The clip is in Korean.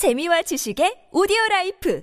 재미와 지식의 오디오 라이프.